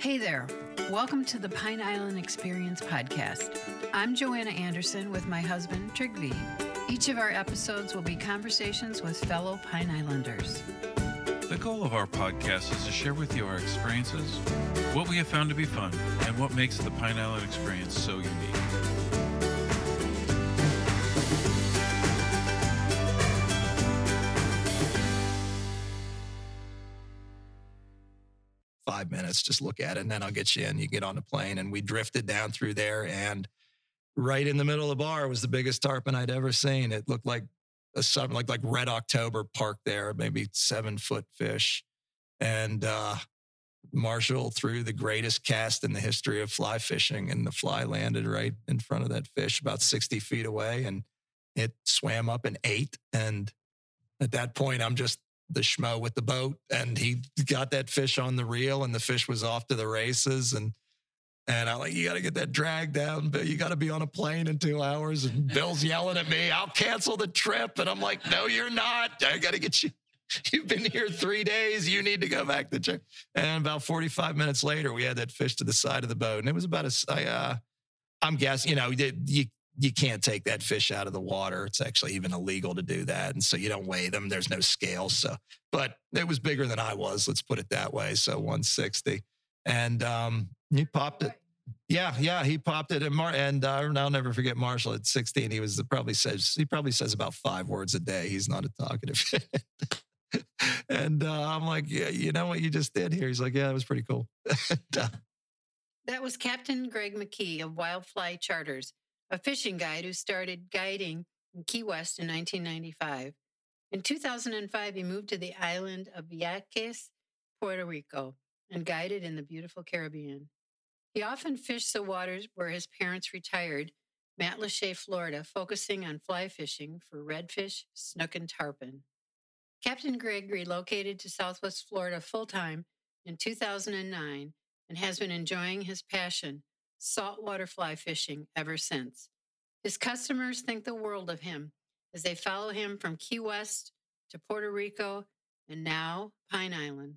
Hey there. Welcome to the Pine Island Experience podcast. I'm Joanna Anderson with my husband, Trigvi. Each of our episodes will be conversations with fellow Pine Islanders. The goal of our podcast is to share with you our experiences, what we have found to be fun, and what makes the Pine Island experience so unique. Minutes, just look at it, and then I'll get you in. You get on the plane, and we drifted down through there, and right in the middle of the bar was the biggest tarpon I'd ever seen. It looked like a summer, like like Red October parked there, maybe seven foot fish, and uh, Marshall threw the greatest cast in the history of fly fishing, and the fly landed right in front of that fish, about sixty feet away, and it swam up and ate. And at that point, I'm just the schmo with the boat and he got that fish on the reel and the fish was off to the races and and I'm like, you got to get that drag down, but you got to be on a plane in two hours. And Bill's yelling at me, I'll cancel the trip. And I'm like, no, you're not. I got to get you. You've been here three days. You need to go back to check. And about 45 minutes later, we had that fish to the side of the boat. And it was about a, I, uh, I'm guessing, you know, you, you can't take that fish out of the water. It's actually even illegal to do that. And so you don't weigh them. There's no scales. So, but it was bigger than I was. Let's put it that way. So 160. And um, he popped it. Yeah, yeah, he popped it. And, Mar- and uh, I'll never forget Marshall at 16. He was probably says he probably says about five words a day. He's not a talkative. and uh, I'm like, yeah, you know what you just did here? He's like, yeah, it was pretty cool. Uh, that was Captain Gregg McKee of Wild Fly Charters a fishing guide who started guiding in Key West in 1995. In 2005, he moved to the island of Vieques, Puerto Rico, and guided in the beautiful Caribbean. He often fished the waters where his parents retired, Matlacha, Florida, focusing on fly fishing for redfish, snook, and tarpon. Captain Gregg relocated to Southwest Florida full time in 2009 and has been enjoying his passion saltwater fly fishing ever since. His customers think the world of him as they follow him from Key West to Puerto Rico and now Pine Island.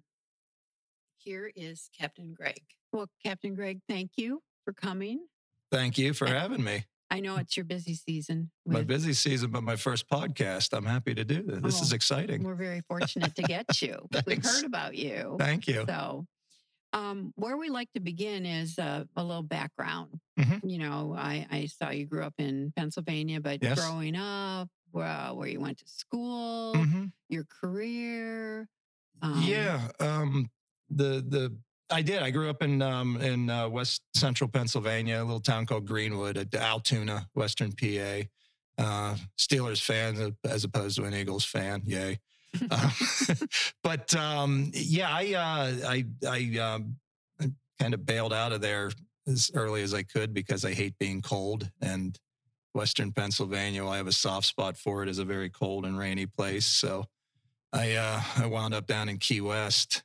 Here is Captain Gregg. Well, Captain Gregg, thank you for coming. Thank you for having me. I know it's your busy season. With... My busy season, but my first podcast. I'm happy to do this. This oh, is exciting. We're very fortunate to get you. We've heard about you. Thank you. So um, where we like to begin is uh, a little background. Mm-hmm. You know, I, I, saw you grew up in Pennsylvania, but yes. growing up, well, where you went to school, mm-hmm. your career. Um, yeah, um, the the I did. I grew up in um, in uh, West Central Pennsylvania, a little town called Greenwood, at Altoona, Western PA. Uh, Steelers fan as opposed to an Eagles fan. Yay! Uh, but um, yeah, I uh, I I, I kind of bailed out of there as early as I could because I hate being cold and Western Pennsylvania. I have a soft spot for it as a very cold and rainy place. So I uh, I wound up down in Key West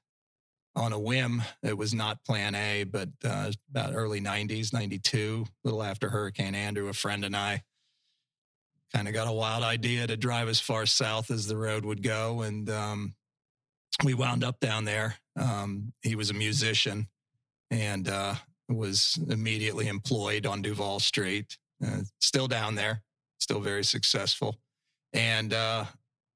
on a whim. It was not Plan A, but uh, about early '90s, '92, a little after Hurricane Andrew. A friend and I kind of got a wild idea to drive as far south as the road would go. And um, we wound up down there. Um, he was a musician and uh, was immediately employed on Duval Street, uh, still down there, still very successful. And uh,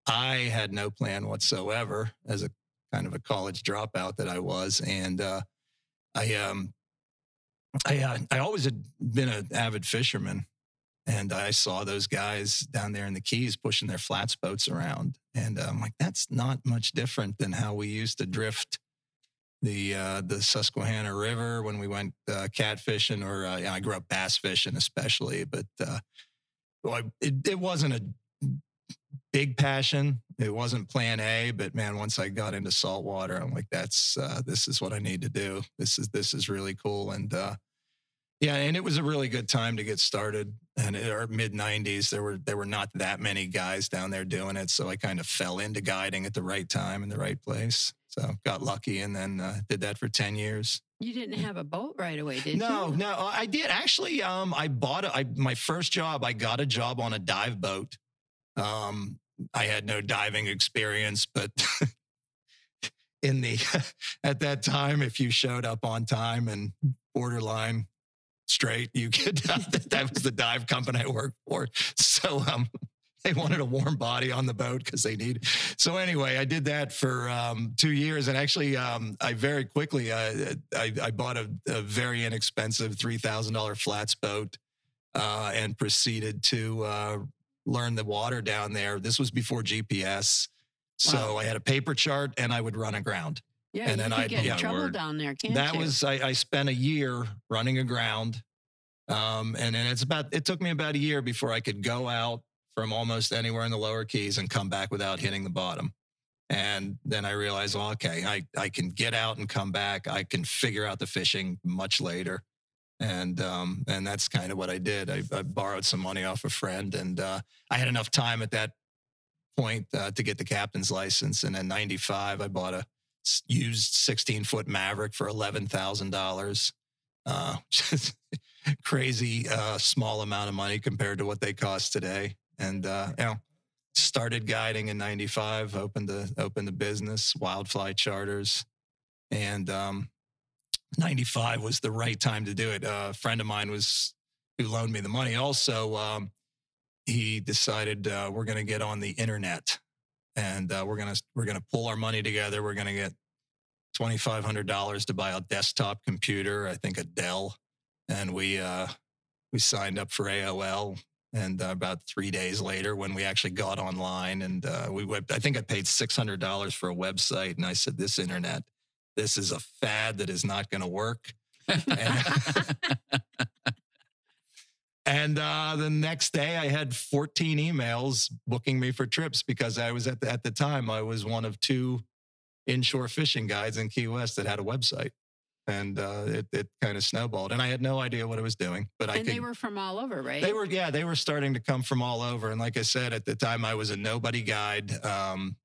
I had no plan whatsoever as a kind of a college dropout that I was. And uh, I, um, I, uh, I always had been an avid fisherman and I saw those guys down there in the Keys pushing their flats boats around. And I'm like, that's not much different than how we used to drift the uh, the Susquehanna River when we went uh, catfishing, or uh, yeah, I grew up bass fishing, especially. But uh, it, it wasn't a big passion. It wasn't Plan A. But man, once I got into saltwater, I'm like, that's uh, this is what I need to do. This is this is really cool. And uh, yeah, and it was a really good time to get started. And in our mid '90s, there were there were not that many guys down there doing it, so I kind of fell into guiding at the right time in the right place. So got lucky, and then uh, did that for ten years. You didn't have a boat right away, did no, you? No, no, I did actually. Um, I bought a, I, my first job. I got a job on a dive boat. Um, I had no diving experience, but in the at that time, if you showed up on time and borderline straight, you could that, that was the dive company I worked for. So um they wanted a warm body on the boat because they need. So anyway, I did that for um, two years, and actually, um, I very quickly uh, I, I, bought a, a, very inexpensive three thousand dollar flats boat uh, and proceeded to uh, learn the water down there. This was before GPS, so wow. I had a paper chart and I would run aground. Yeah, and then I get in trouble word. down there. Can't that you? was I, I spent a year running aground. Um, and then it's about it took me about a year before I could go out from almost anywhere in the lower keys and come back without hitting the bottom. And then I realized, well, okay, I, I can get out and come back. I can figure out the fishing much later. And um, and that's kind of what I did. I, I borrowed some money off a friend, and uh, I had enough time at that point uh, to get the captain's license. And in '95, I bought a used 16 foot Maverick for eleven thousand dollars. Uh, crazy uh, small amount of money compared to what they cost today. And uh, you know started guiding in 95 opened the opened the business Wild Fly Charters. And um, 95 was the right time to do it. Uh, a friend of mine was who loaned me the money. Also um, he decided uh, we're going to get on the internet and uh, we're going to we're to pull our money together we're going to get $2500 to buy a desktop computer i think a dell and we uh, we signed up for aol and uh, about three days later, when we actually got online, and uh, we went, I think I paid six hundred dollars for a website, and I said, "This internet, this is a fad that is not going to work." and, and uh, the next day, I had fourteen emails booking me for trips because I was at the, at the time I was one of two inshore fishing guides in Key West that had a website and uh, it, it kind of snowballed. And I had no idea what I was doing, but and I. And they were from all over, right? They were, yeah, they were starting to come from all over. And like I said, at the time, I was a nobody guide, um,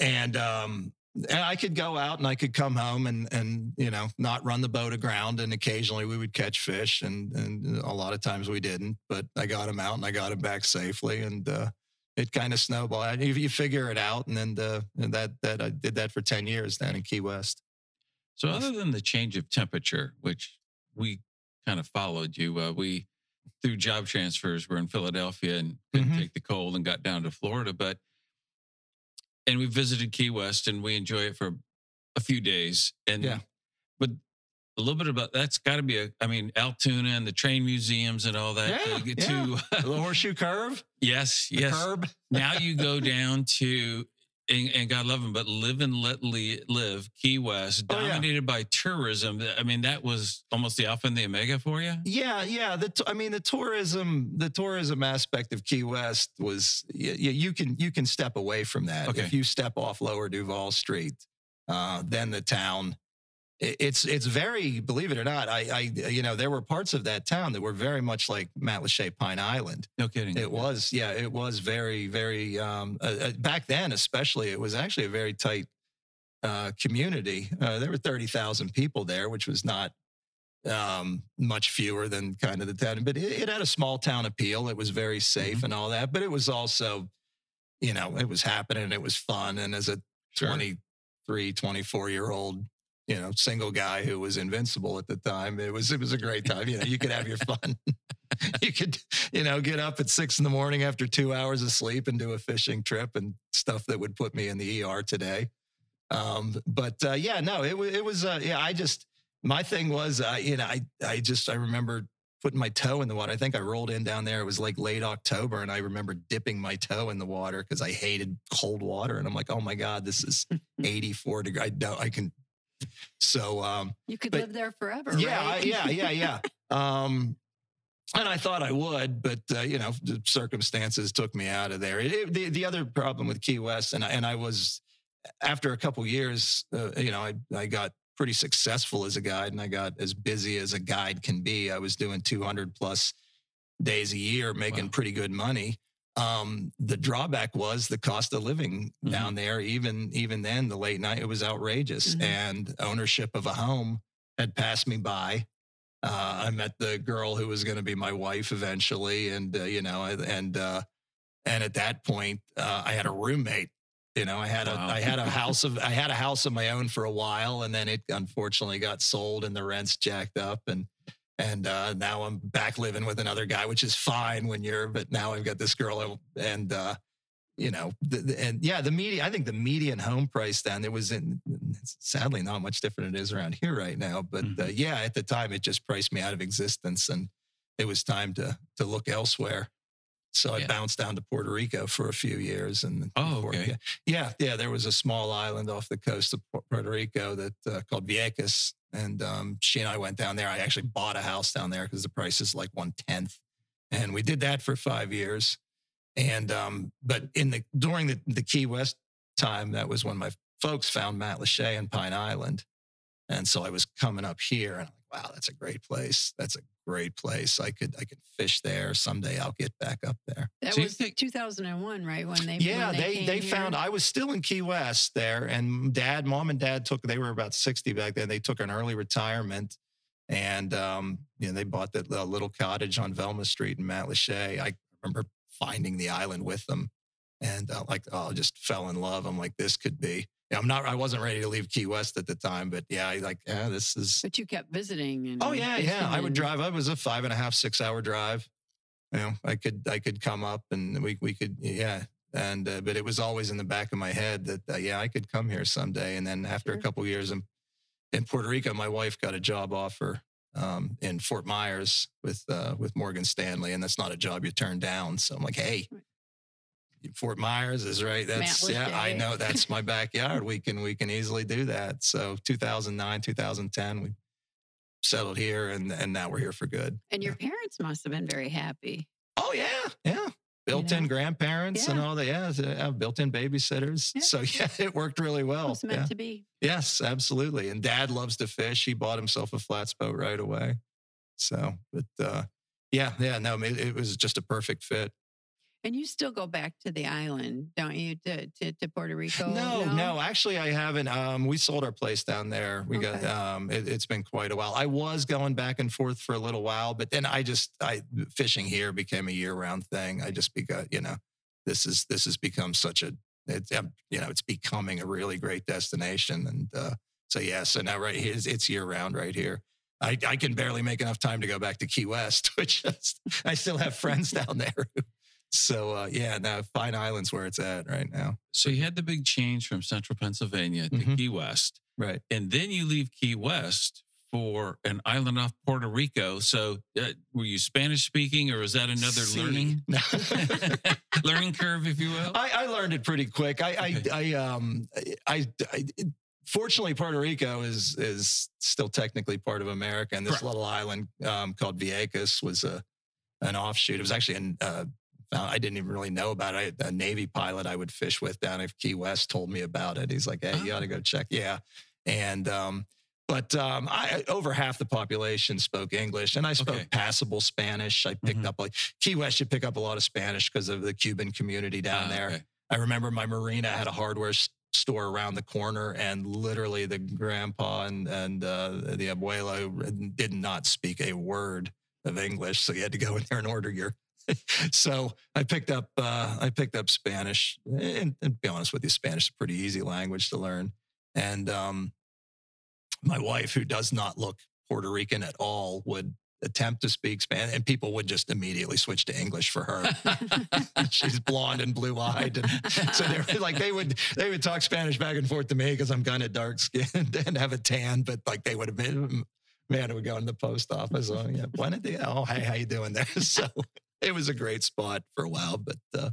and um, and I could go out and I could come home and and you know not run the boat aground, and occasionally we would catch fish, and and a lot of times we didn't. But I got them out and I got them back safely, and. Uh, it kind of snowballed. You, you figure it out, and then that that I did that for ten years down in Key West. So, other than the change of temperature, which we kind of followed you, uh, we through job transfers were in Philadelphia and couldn't mm-hmm. take the cold and got down to Florida. But and we visited Key West and we enjoy it for a few days. And yeah, but a little bit about that's got to be a. I mean, Altoona and the train museums and all that. Yeah, to, yeah. the horseshoe curve. Yes, the yes. Curb. now you go down to and, and, God love him, but live and let live Key West, dominated oh, yeah. by tourism. I mean, that was almost the alpha and the omega for you. Yeah, yeah. The, I mean, the tourism, the tourism aspect of Key West was you, you can you can step away from that okay. if you step off Lower Duval Street. Uh, then the town it's it's very believe it or not I, I you know there were parts of that town that were very much like Matlacha Pine Island. No kidding. It was yeah it was very very um, uh, uh, back then especially it was actually a very tight uh, community. Uh, there were thirty thousand people there, which was not um, much fewer than kind of the town, but it, it had a small town appeal. It was very safe mm-hmm. and all that, but it was also you know it was happening. It was fun, and as a sure. 23, 24 year old you know, single guy who was invincible at the time. It was it was a great time. You know, you could have your fun. you could, you know, get up at six in the morning after two hours of sleep and do a fishing trip and stuff that would put me in the ER today. Um, but uh, yeah, no, it was it was uh, yeah. I just my thing was, uh, you know, I I just I remember putting my toe in the water. I think I rolled in down there. It was like late October, and I remember dipping my toe in the water because I hated cold water. And I'm like, oh my god, this is 84 degrees. I don't. I can so um, you could but, live there forever. Yeah, right? yeah, yeah, yeah. um, and I thought I would, but uh, you know, the circumstances took me out of there. It, it, the the other problem with Key West, and I, and I was after a couple years, uh, you know, I I got pretty successful as a guide, and I got as busy as a guide can be. I was doing 200 plus days a year, making wow. pretty good money. Um, the drawback was the cost of living mm-hmm. down there. Even even then, the late night it was outrageous, mm-hmm. and ownership of a home had passed me by. Uh, I met the girl who was going to be my wife eventually, and uh, you know, and uh, and at that point, uh, I had a roommate You know, I had wow. a I had a house of I had a house of my own for a while, and then it unfortunately got sold, and the rents jacked up, and and uh, now I'm back living with another guy, which is fine when you're. But now I've got this girl, and uh, you know, the, the, and yeah, the media. I think the median home price then it was in. sadly not much different it is around here right now, but uh, mm-hmm. uh, yeah, at the time it just priced me out of existence, and it was time to to look elsewhere. So I bounced down to Puerto Rico for a few years, and oh, okay. yeah, yeah, there was a small island off the coast of Puerto Rico that uh, called Vieques, and um, she and I went down there. I actually bought a house down there because the price is like one tenth, and we did that for five years. And um, but in the during the the Key West time, that was when my folks found Matlacha and Pine Island, and so I was coming up here, and wow, that's a great place. That's a great place. I could I could fish there someday. I'll get back up there. That so was think, 2001, right? When they yeah when they they, they found I was still in Key West there, and dad, mom, and dad took they were about 60 back then. They took an early retirement, and um, you know they bought that little cottage on Velma Street in Matlacha. I remember finding the island with them, and uh, like oh, just fell in love. I'm like this could be yeah, I'm not. I wasn't ready to leave Key West at the time, but yeah, like yeah, this is. But you kept visiting. And oh yeah, yeah. I would drive. I was a five and a half, six hour drive. You know, I could I could come up and we we could yeah. And uh, but it was always in the back of my head that uh, yeah, I could come here someday. And then after sure. a couple years in in Puerto Rico, my wife got a job offer um, in Fort Myers with uh, with Morgan Stanley, and that's not a job you turn down. So I'm like, hey, Fort Myers is right. That's yeah, I know that's my backyard. we can we can easily do that. So 2009, 2010, we settled here, and and now we're here for good. And your yeah. parents must have been very happy. Oh yeah, yeah. Built-in you know? grandparents yeah. and all that. Yeah, built-in babysitters. Yeah. So yeah, it worked really well. It was meant to be. Yes, absolutely. And Dad loves to fish. He bought himself a flats boat right away. So, but uh, yeah, yeah, no, it, it was just a perfect fit. And you still go back to the island, don't you, to, to, to Puerto Rico? No, no, no, actually, I haven't. Um, we sold our place down there. We okay. got. Um, it, has been quite a while. I was going back and forth for a little while, but then I just, I fishing here became a year-round thing. I just because you know, this is this has become such a, it's um, you know, it's becoming a really great destination, and uh, so yeah. So now right here, it's, it's year-round right here. I, I, can barely make enough time to go back to Key West, which is, I still have friends down there so uh, yeah, now Pine Island's where it's at right now. So you had the big change from Central Pennsylvania to mm-hmm. Key West, right? And then you leave Key West for an island off Puerto Rico. So uh, were you Spanish speaking, or was that another See, learning learning curve, if you will? I, I learned it pretty quick. I okay. I, I um I, I fortunately, Puerto Rico is is still technically part of America, and this right. little island um, called Vieques was a an offshoot. It was actually an, uh, I didn't even really know about it. A Navy pilot I would fish with down at Key West told me about it. He's like, "Hey, you got to go check." Yeah, and um, but um, I, over half the population spoke English, and I spoke okay. passable Spanish. I picked mm-hmm. up like Key West. You pick up a lot of Spanish because of the Cuban community down ah, there. Okay. I remember my marina had a hardware store around the corner, and literally the grandpa and and uh, the abuelo did not speak a word of English, so you had to go in there and order your so I picked up uh, I picked up Spanish, and, and be honest with you, Spanish is a pretty easy language to learn. And um, my wife, who does not look Puerto Rican at all, would attempt to speak Spanish, and people would just immediately switch to English for her. She's blonde and blue eyed, so they're like they would they would talk Spanish back and forth to me because I'm kind of dark skinned and have a tan, but like they would have been. Man, it would go in the post office. Oh, yeah. When did they? Oh, hey, how you doing there? So it was a great spot for a while, but uh,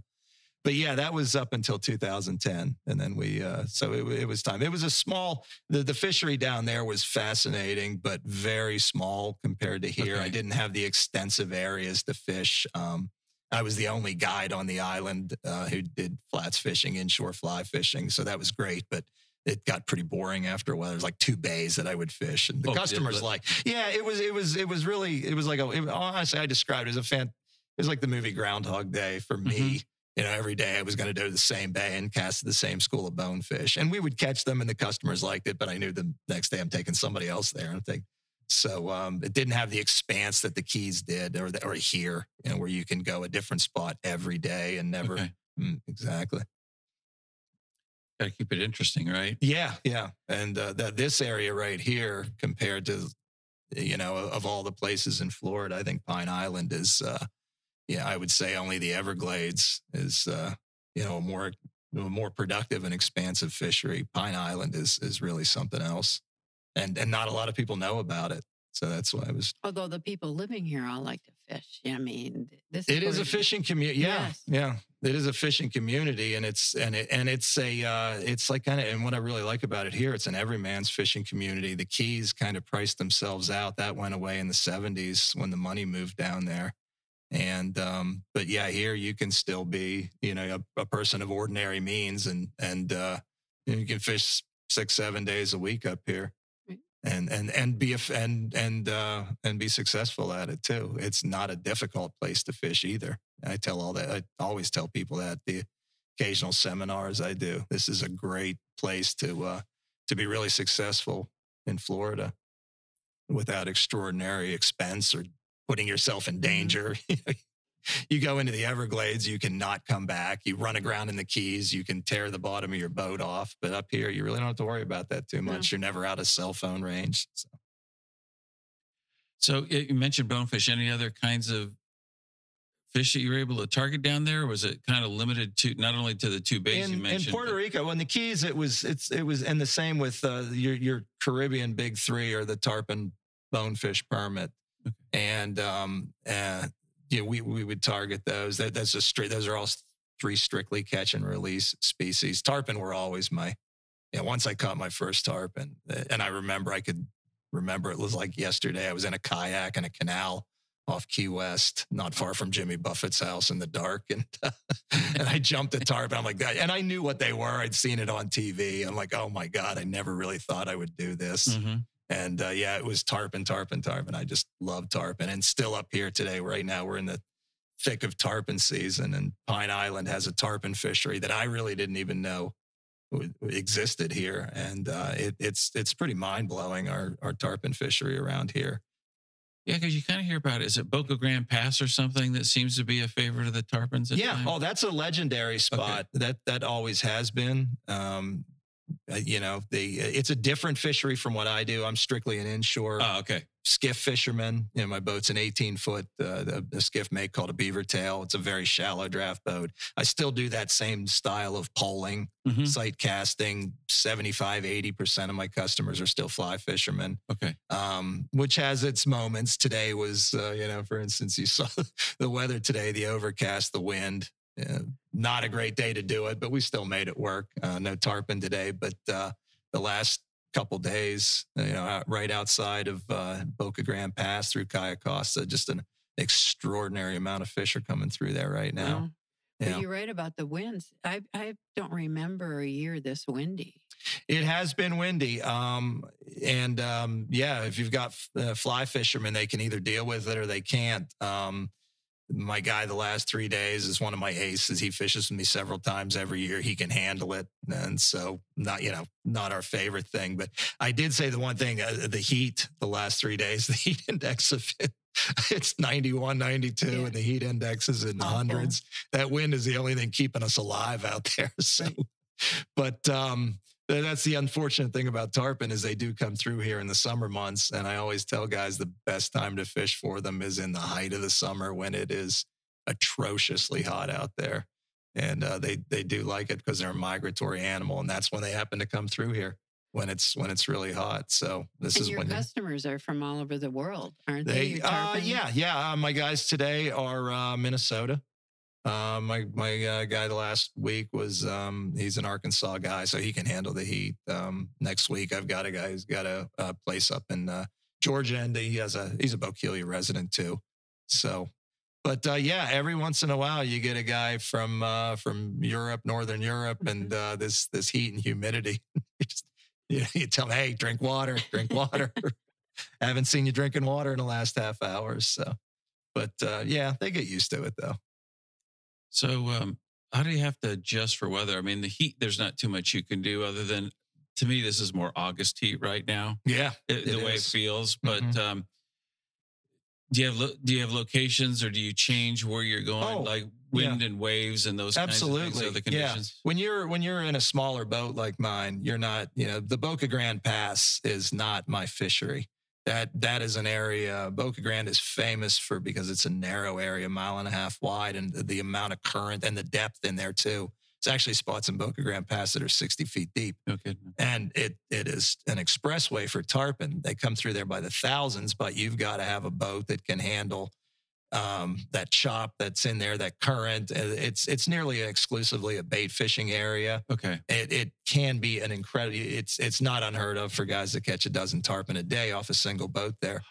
but yeah, that was up until 2010, and then we uh, so it, it was time. It was a small the the fishery down there was fascinating, but very small compared to here. Okay. I didn't have the extensive areas to fish. Um, I was the only guide on the island uh, who did flats fishing, inshore fly fishing, so that was great, but it got pretty boring after a while. There's like two bays that I would fish, and the oh, customers like, yeah, it was, it was, it was really, it was like a. It, honestly, I described it as a fan, it was like the movie Groundhog Day for me. Mm-hmm. You know, every day I was going to do the same bay and cast the same school of bonefish, and we would catch them, and the customers liked it. But I knew the next day I'm taking somebody else there, and I think so. Um, it didn't have the expanse that the Keys did, or the, or here, you know, where you can go a different spot every day and never okay. mm, exactly. Got to keep it interesting, right? Yeah, yeah, and uh, that this area right here, compared to you know of all the places in Florida, I think Pine Island is, uh, yeah, I would say only the Everglades is, uh, you know, a more a more productive and expansive fishery. Pine Island is is really something else, and and not a lot of people know about it. So that's why I was. Although the people living here all like to fish. I mean, this It is a fishing community. Yeah, Yes. yeah. It is a fishing community, and it's and it and it's a uh, it's like kind of and what I really like about it here, it's an everyman's fishing community. The Keys kind of priced themselves out. That went away in the '70s when the money moved down there. And um, but yeah, here you can still be you know a, a person of ordinary means, and and uh, you can fish six seven days a week up here Right. and and and be a and and uh, and be successful at it too. It's not a difficult place to fish either. I tell all that. I always tell people that the occasional seminars I do. This is a great place to uh, to be really successful in Florida without extraordinary expense or putting yourself in danger. you go into the Everglades, you can not come back. You run aground in the Keys, you can tear the bottom of your boat off. But up here, you really don't have to worry about that too No. much. You're never out of cell phone range. So. So you mentioned bonefish. Any other kinds of fish that you were able to target down there? Or was it kind of limited to not only to the two bays in, you mentioned? in? Puerto but- Rico, in the Keys, it was it's it was and the same with uh, your your Caribbean big three or the tarpon bonefish permit, and um uh, yeah, we we would target those. That that's a straight. Those are all three strictly catch and release species. Tarpon were always my. Yeah, once I caught my first tarpon, uh, and I remember I could remember it was like yesterday. I was in a kayak in a canal off Key West, not far from Jimmy Buffett's house in the dark. And and I jumped a tarpon. I'm like, "God," and I knew what they were. I'd seen it on TV. I'm like, oh my God, I never really thought I would do this. Mhm. And uh, yeah, it was tarpon, tarpon, tarpon. I just love tarpon. And still up here today, right now, we're in the thick of tarpon season. And Pine Island has a tarpon fishery that I really didn't even know existed here. And uh, it, it's it's pretty mind blowing our our tarpon fishery around here. Yeah, because you kind of hear about it. Is it Boca Grande Pass or something that seems to be a favorite of the tarpons? Yeah. times? Oh, that's a legendary spot. That that always has been. Um, uh, you know, the it's a different fishery from what I do. I'm strictly an inshore Oh, okay. skiff fisherman. You know, my boat's an 18 foot uh, a, skiff make called a Beavertail. It's a very shallow draft boat. I still do that same style of poling, Mhm. sight casting. 75, 80% of my customers are still fly fishermen Okay. um, which has its moments. Today was, uh, you know, for instance, you saw the weather today, the overcast, the wind. Uh, not a great day to do it, but we still made it work. Uh, no tarpon today, but uh, the last couple days, you know, right outside of uh, Boca Grande Pass through Cayo Costa, just an extraordinary amount of fish are coming through there right now. Wow. But Yeah. you're right about the winds. I I don't remember a year this windy. It has been windy. Um, and um, yeah, if you've got uh, fly fishermen, they can either deal with it or they can't. Um, my guy, the last three days, is one of my aces. He fishes with me several times every year. He can handle it, and so not you know not our favorite thing. But I did say the one thing: uh, the heat. The last three days, the heat index of it, it's 91, 92, Yeah. and the heat index is in the Awful. hundreds. That wind is the only thing keeping us alive out there. So, but um, that's the unfortunate thing about tarpon is they do come through here in the summer months, and I always tell guys the best time to fish for them is in the height of the summer when it is atrociously hot out there, and uh, they they do like it because they're a migratory animal, and that's when they happen to come through here when it's when it's really hot. So this and is your when customers are from all over the world, aren't they? they, uh, yeah, yeah. Uh, my guys today are uh, Minnesota. Uh, my my uh, guy the last week was um, he's an Arkansas guy, so he can handle the heat. Um, next week I've got a guy who's got a, a place up in uh, Georgia, and he has a he's a Bokeelia resident too. So, but uh, yeah, every once in a while you get a guy from uh, from Europe, Northern Europe, and uh, this this heat and humidity. you, just, you, you tell them, hey, drink water, drink water. I haven't seen you drinking water in the last half hour. So, but uh, yeah, they get used to it though. So, um, how do you have to adjust for weather? I mean, the heat, there's not too much you can do other than, to me, this is more August heat right now, Yeah. it, It the way it feels. But Mhm. um, Do you have lo- do you have locations or do you change where you're going, Oh, like wind and waves and those Absolutely. kinds of other Yeah. conditions? when you're when you're in a smaller boat like mine, you're not, you know, the Boca Grande Pass is not my fishery. That that is an area Boca Grande is famous for because it's a narrow area, mile and a half wide, and the, the amount of current and the depth in there too. It's actually spots in Boca Grande Pass that are 60 feet deep. Kidding. And it it is an expressway for tarpon. They come through there by the thousands, but you've got to have a boat that can handle um, that chop that's in there, that current. It's it's nearly exclusively a bait fishing area. Okay. It it can be an incredible. It's it's not unheard of for guys to catch a dozen tarpon a day off a single boat there.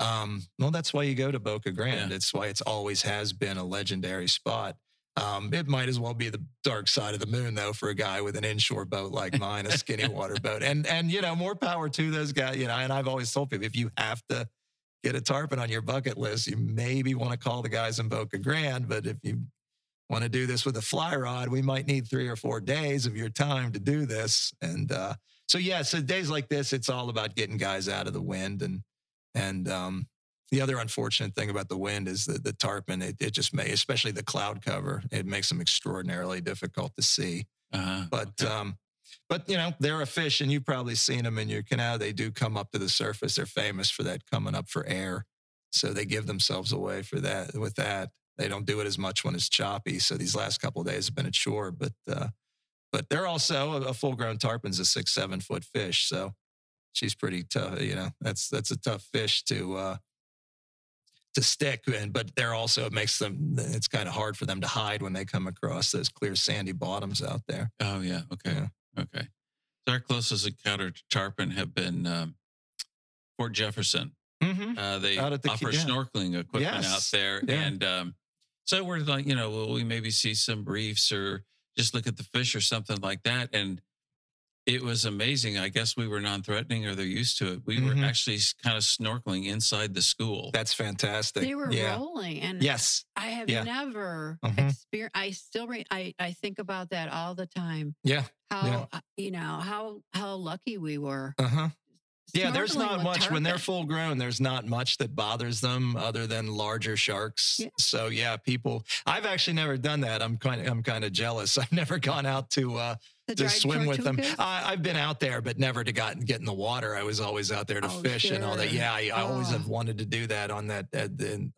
Um, well, that's why you go to Boca Grande. Yeah. It's why it's always has been a legendary spot. Um, it might as well be the dark side of the moon, though, for a guy with an inshore boat like mine, a skinny water boat. And and you know, more power to those guys. You know, and I've always told people if you have to get a tarpon on your bucket list, you maybe want to call the guys in Boca Grande. But if you want to do this with a fly rod, we might need three or four days of your time to do this. And uh, so, yeah, so days like this, it's all about getting guys out of the wind. And and um, the other unfortunate thing about the wind is that the tarpon, it, it just may, especially the cloud cover, it makes them extraordinarily difficult to see. Uh-huh. But okay. um, but you know they're a fish, and you've probably seen them in your canal. They do come up to the surface. They're famous for that coming up for air, so they give themselves away for that. With that, they don't do it as much when it's choppy. So these last couple of days have been at shore, but uh, but they're also a, full-grown tarpon's a six seven foot fish. So she's pretty tough. You know that's that's a tough fish to. Uh, to stick and but they're also it makes them it's kind of hard for them to hide when they come across those clear sandy bottoms out there oh yeah. Okay. Okay. So our closest encounter to tarpon have been um, Fort Jefferson. mm-hmm. Uh, they the- offer yeah. snorkeling equipment out there, Yeah. and um, so we're like, you know, will we maybe see some reefs or just look at the fish or something like that? And it was amazing. I guess we were non-threatening, or they're used to it. We Mhm. were actually kind of snorkeling inside the school. That's fantastic. They were yeah. rolling, and Yes. I have Yeah. never Mhm. experienced. I still, re- I, I think about that all the time. Yeah. How uh, you know how how lucky we were. Uh huh. Yeah. There's not much when they're full grown. There's not much that bothers them other than larger sharks. Yeah. So yeah, people. I've actually never done that. I'm kind of I'm kind of jealous. I've never gone out to uh, to swim with them. I, I've been out there, but never to got, get in the water. I was always out there to Oh, fish and all that. Yeah, I, I always Oh. have wanted to do that on that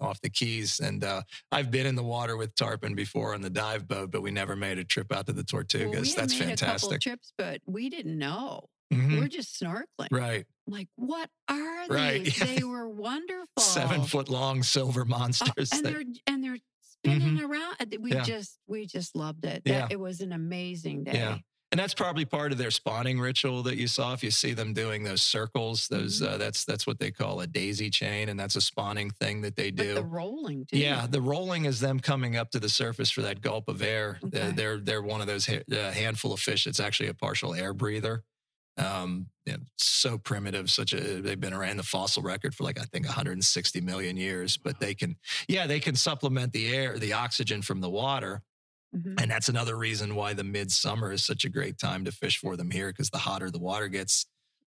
off the keys. And uh, I've been in the water with tarpon before on the dive boat, but we never made a trip out to the Well, Tortugas. we That's made a couple fantastic. trips, but we didn't know. Mhm. We're just snorkeling. Right, Like, what are Right. these? They were wonderful. seven foot long silver Oh, monsters. and that- they're and they're spinning around. Uh, We Yeah. just we just loved it. Yeah. It was an amazing day. Yeah. and that's probably part of their spawning ritual that you saw. If you see them doing those circles, those Mm-hmm. uh, that's that's what they call a daisy chain, and that's a spawning thing that they But do. the rolling too. Yeah, the rolling is them coming up to the surface for that gulp of air. Uh, Okay. They're they're one of those ha- uh, handful of fish that's actually a partial air breather. Um, you know, so primitive, such a they've been around the fossil record for like I think 160 million years, but they can yeah they can supplement the air, the oxygen from the water, Mhm. and that's another reason why the midsummer is such a great time to fish for them here because the hotter the water gets,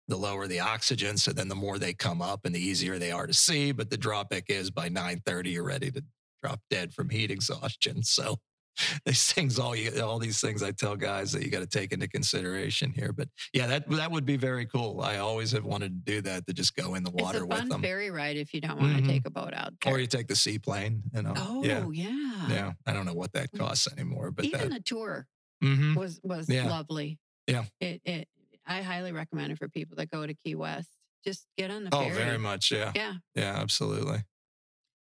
the lower the oxygen. So then the more they come up and the easier they are to see. But the drawback is by 9:30 you're ready to drop dead from heat exhaustion. So these things, all you, all these things, I tell guys that you got to take into consideration here. But yeah, that that would be very cool. I always have wanted to do that to just go in the water it's a with fun them, ferry ride if you don't want to Mhm. take a boat out there. or you take the seaplane. You know, oh yeah, yeah. yeah. I don't know what that costs anymore, but Even that. the tour Mhm. was was Yeah. lovely. Yeah. It it I highly recommend it for people that go to Key West. Just get on the Oh, ferry. very much. Yeah. Yeah. Yeah, absolutely.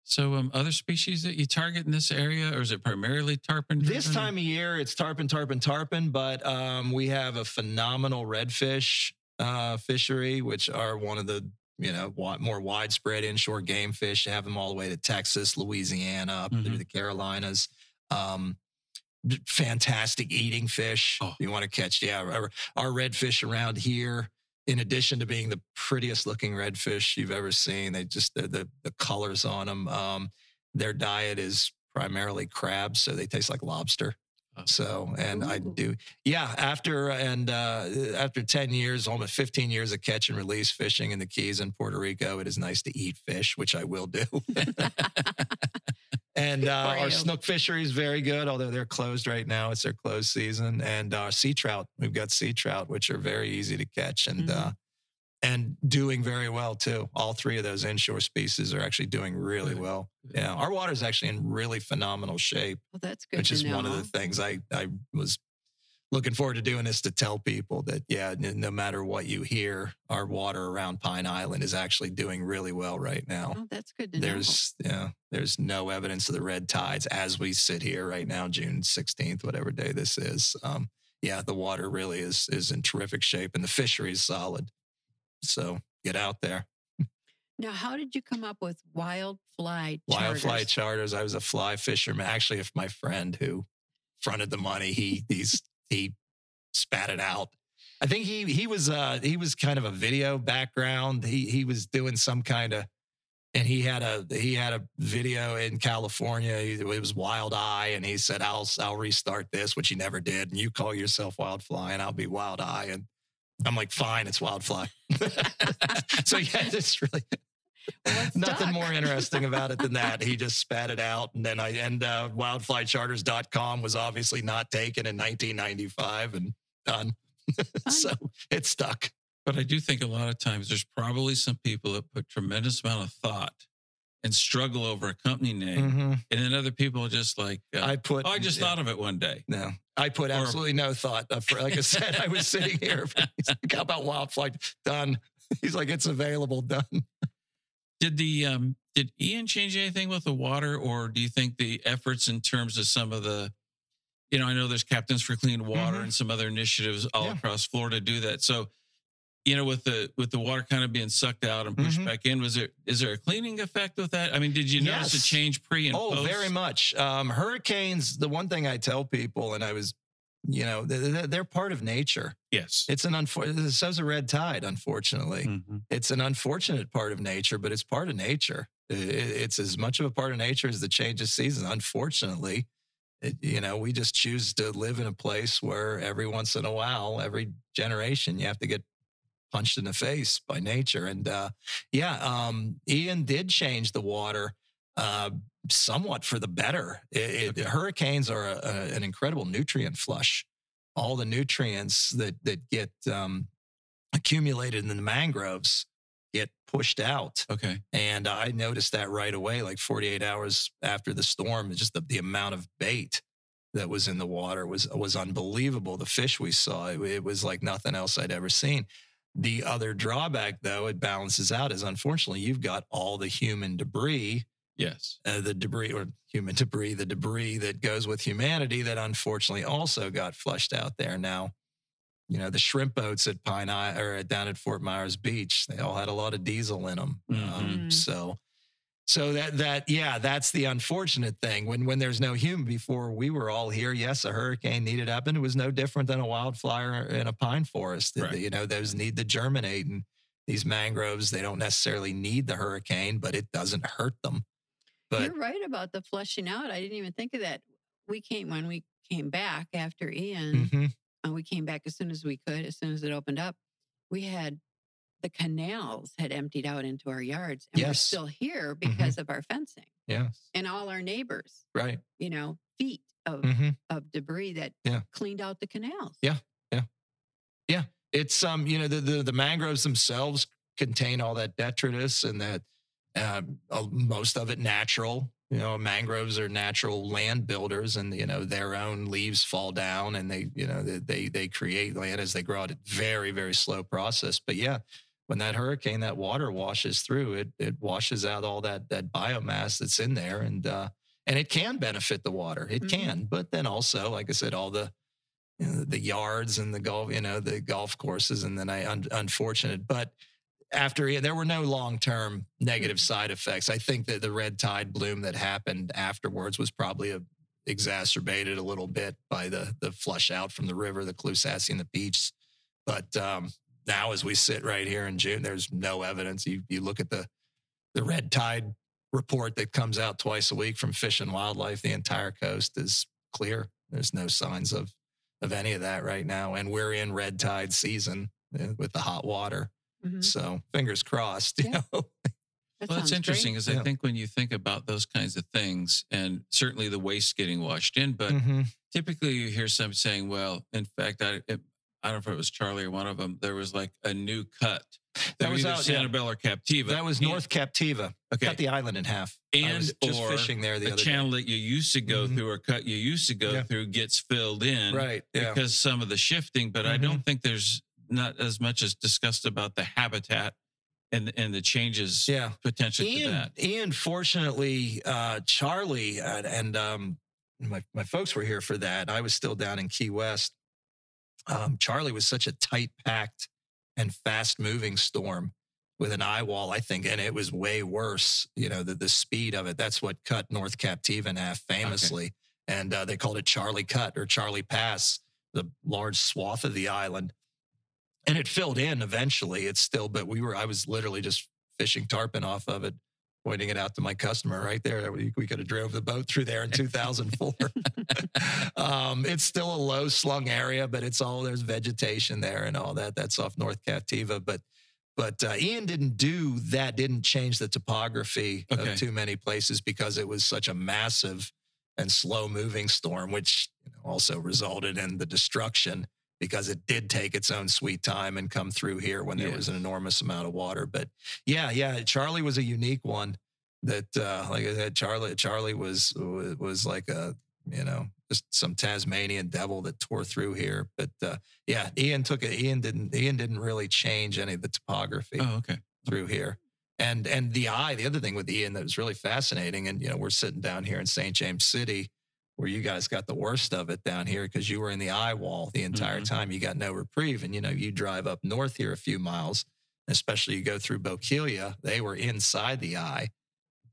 So, um, other species that you target in this area, or is it primarily tarpon? This time of year, it's tarpon, tarpon, tarpon, but um, we have a phenomenal redfish uh, fishery, which are one of the you know more widespread inshore game fish. You have them all the way to Texas, Louisiana, up through Mhm. the Carolinas. Um, fantastic eating fish. Oh. You want to catch? Yeah, our, our redfish around here. In addition to being the prettiest looking redfish you've ever seen, they just the the, the colors on them. Um, their diet is primarily crabs, so they taste like lobster. So, and I do, yeah. After and uh, after ten years, almost fifteen years of catch and release fishing in the Keys in Puerto Rico, it is nice to eat fish, which I will do. and uh, our snook fishery is very good, although they're closed right now. It's their closed season. And uh, sea trout, we've got sea trout, which are very easy to catch and Mhm. uh, and doing very well too. All three of those inshore species are actually doing really well. Yeah, our water is actually in really phenomenal shape Well, that's good. which to is one of the things I, I was looking forward to doing this to tell people that, yeah, no matter what you hear, our water around Pine Island is actually doing really well right now. Oh, that's good to know. There's, yeah, there's no evidence of the red tides as we sit here right now, June 16th, whatever day this is. Um, yeah, the water really is, is in terrific shape and the fishery is solid. So get out there. Now, how did you come up with wild fly Wild fly charters? charters. I was a fly fisherman. Actually, if my friend who fronted the money, he he's he spat it out. I think he he was uh he was kind of a video background. He he was doing some kind of and he had a he had a video in California. It was Wild Eye, and he said, "I'll I'll restart this," which he never did. And you call yourself Wildfly, and I'll be Wild Eye. And I'm like, "Fine, it's Wildfly." so yeah, it's really Well, nothing stuck. more interesting about it than that. He just spat it out, and then I and uh, wildflycharters.com was obviously not taken in 1995 and done. so it stuck. But I do think a lot of times there's probably some people that put tremendous amount of thought and struggle over a company name, and then other people just like, uh, I put. "Oh, I just yeah, thought of it one day." No, I put Or- absolutely no thought. For, like I said, I was sitting here. Like, How about wildfly? Done. He's like, it's available. Done. Did the um did Ian change anything with the water, or do you think the efforts in terms of some of the, you know, I know there's Captains for Clean Water Mhm. and some other initiatives all Yeah. across Florida do that. So, you know, with the with the water kind of being sucked out and pushed Mhm. back in, was there is there a cleaning effect with that? I mean, did you notice a change pre and Oh, post? very much. Um, hurricanes. The one thing I tell people, and I was, you know, they're, they're part of nature. Yes. It's an unfortunate. So's a red tide. Unfortunately, Mhm. it's an unfortunate part of nature, but it's part of nature. It's as much of a part of nature as the change of season. Unfortunately, it, you know, we just choose to live in a place where every once in a while, every generation, you have to get punched in the face by nature. And uh, yeah, um, Ian did change the water uh, somewhat for the better. It, it. Hurricanes are a, a, an incredible nutrient flush. All the nutrients that that get um, accumulated in the mangroves get pushed out. Okay. And I noticed that right away, like 48 hours after the storm, just the, the amount of bait that was in the water was was unbelievable. The fish we saw, it, it was like nothing else I'd ever seen. The other drawback, though, it balances out is unfortunately you've got all the human debris, Yes. uh, the debris or human debris, the debris that goes with humanity that unfortunately also got flushed out there. Now, you know, the shrimp boats at Pine Island or down at Fort Myers Beach, they all had a lot of diesel in them. Um, Mhm. so, so that that yeah, that's the unfortunate thing. When when there's no human, before we were all here, yes, a hurricane needed happen. It was no different than a wildfire in a pine forest. That, Right. You know, those need to germinate, and these mangroves they don't necessarily need the hurricane, but it doesn't hurt them. But You're right about the flushing out. I didn't even think of that. We came when we came back after Ian, Mhm. and we came back as soon as we could, as soon as it opened up. We had the canals had emptied out into our yards, and we're still here because of our fencing yes, and all our neighbors. right. You know, feet of hmm of debris that Yeah. cleaned out the canals. Yeah. Yeah. Yeah. It's um you know the, the the mangroves themselves contain all that detritus and that uh, most of it natural you know mangroves are natural land builders and you know their own leaves fall down and they you know they they, they create land as they grow at a very very slow process but yeah when that hurricane that water washes through it it washes out all that that biomass that's in there and uh and it can benefit the water it Mhm. can but then also like i said all the you know, the yards and the golf, you know, the golf courses, and then I un- unfortunate, but after there were no long term negative side effects. I think that the red tide bloom that happened afterwards was probably a, exacerbated a little bit by the the flush out from the river, the Caloosahatchee and the beach. But um, now, as we sit right here in June, there's no evidence. You you look at the the red tide report that comes out twice a week from Fish and Wildlife. The entire coast is clear. There's no signs of of any of that right now, and we're in red tide season uh, with the hot water. Mhm. So fingers crossed. You Yeah. know, That well, it's sounds interesting great. because I think when you think about those kinds of things, and certainly the waste getting washed in, but Mhm. typically you hear some saying, "Well, in fact, I it, I don't know if it was Charley or one of them. There was like a new cut That was out, yeah. Sanibel or Captiva. that was And- North Captiva. Okay, Cut the island in half. I and just or fishing there the channel that you used to go Mhm. through or cut you used to go Yeah. through gets filled in. Right. Yeah. because some of the shifting. But I Mhm. don't think there's not as much as discussed about the habitat and and the changes Yeah. potential to Ian, that. Ian, fortunately, uh, Charley and, and um, my my folks were here for that. I was still down in Key West. Um, Charley was such a tight packed and fast moving storm with an eye wall, I think, and it was way worse. You know, the the speed of it. That's what cut North Captiva in half famously, and uh, they called it Charley Cut or Charley Pass, the large swath of the island. And it filled in eventually. It's still, but we were. I was literally just fishing tarpon off of it, pointing it out to my customer right there. We, we could have drove the boat through there in 2004. um, it's still a low slung area, but it's all there's vegetation there and all that. That's off North Captiva, but but uh, Ian didn't do that. Didn't change the topography Okay. of too many places because it was such a massive and slow moving storm, which you know, also resulted in the destruction because it did take its own sweet time and come through here when there Yeah. was an enormous amount of water. But yeah, yeah, Charley was a unique one. That, uh, like I said, Charley, Charley was was like a you know just some Tasmanian devil that tore through here. But uh, yeah, Ian took it. Ian didn't. Ian didn't really change any of the topography Oh, okay. through here. And and the eye, the other thing with Ian that was really fascinating, and you know, we're sitting down here in St. James City, where you guys got the worst of it down here because you were in the eye wall the entire Mhm. time. You got no reprieve. And you know, you drive up north here a few miles, especially you go through Bokeelia, they were inside the eye.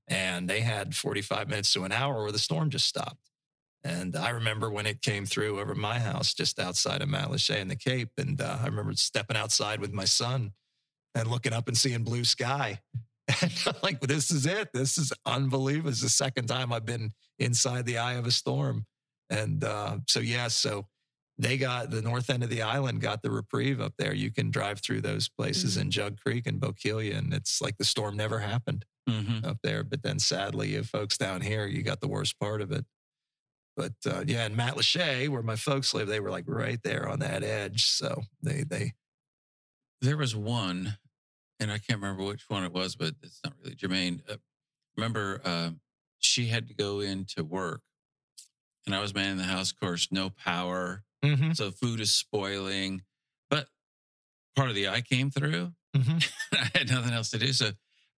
And they had 45 minutes to an hour where the storm just stopped. And I remember when it came through over my house just outside of Matlacha in the Cape. And uh, I remember stepping outside with my son and looking up and seeing blue sky. And I'm like, this is it. This is unbelievable. It's the second time I've been inside the eye of a storm. And uh, so, yeah, so they got the north end of the island got the reprieve up there. You can drive through those places Mhm. in Jug Creek and Bokeelia, and it's like the storm never happened hmm up there. But then sadly, you folks down here, you got the worst part of it. But uh, yeah, and Matlacha, where my folks live, they were like right there on that edge. So they they There was one, and I can't remember which one it was, but it's not really germane. Uh, remember, uh, she had to go into work, and I was manning the house. Of course, no power, Mhm, so food is spoiling. But part of the eye came through. mhm. I had nothing else to do, so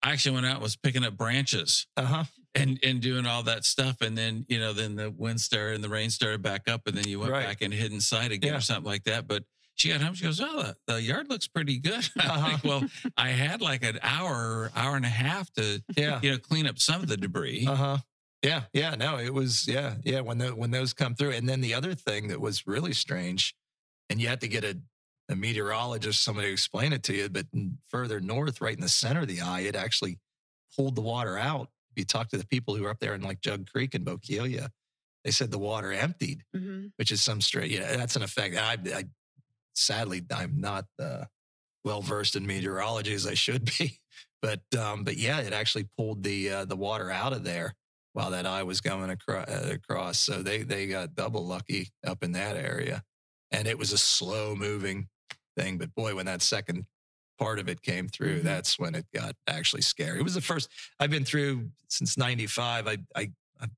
I actually went out and was picking up branches uh-huh. and and doing all that stuff. And then you know, then the wind started and the rain started back up, and then you went Right. back and hid inside again Yeah. or something like that. But she got home. She goes, "Oh, the, the yard looks pretty good." I'm Uh-huh. like, well, I had like an hour, hour and a half to Yeah. you know clean up some of the debris. Uh-huh. Yeah, yeah, no, it was yeah, yeah, when the, when those come through. And then the other thing that was really strange, and you had to get a, a meteorologist, somebody to explain it to you, but further north, right in the center of the eye, it actually pulled the water out. If you talk to the people who were up there in like Jug Creek and Bokeelia, they said the water emptied, Mhm. which is some straight, you know, that's an effect. I, I sadly, I'm not uh, well versed in meteorology as I should be, but um, but yeah, it actually pulled the uh, the water out of there while that eye was going across. across. So they they got double lucky up in that area, and it was a slow moving thing. But boy, when that second part of it came through, Mhm. that's when it got actually scary. It was the first I've been through since '95. I I. I'm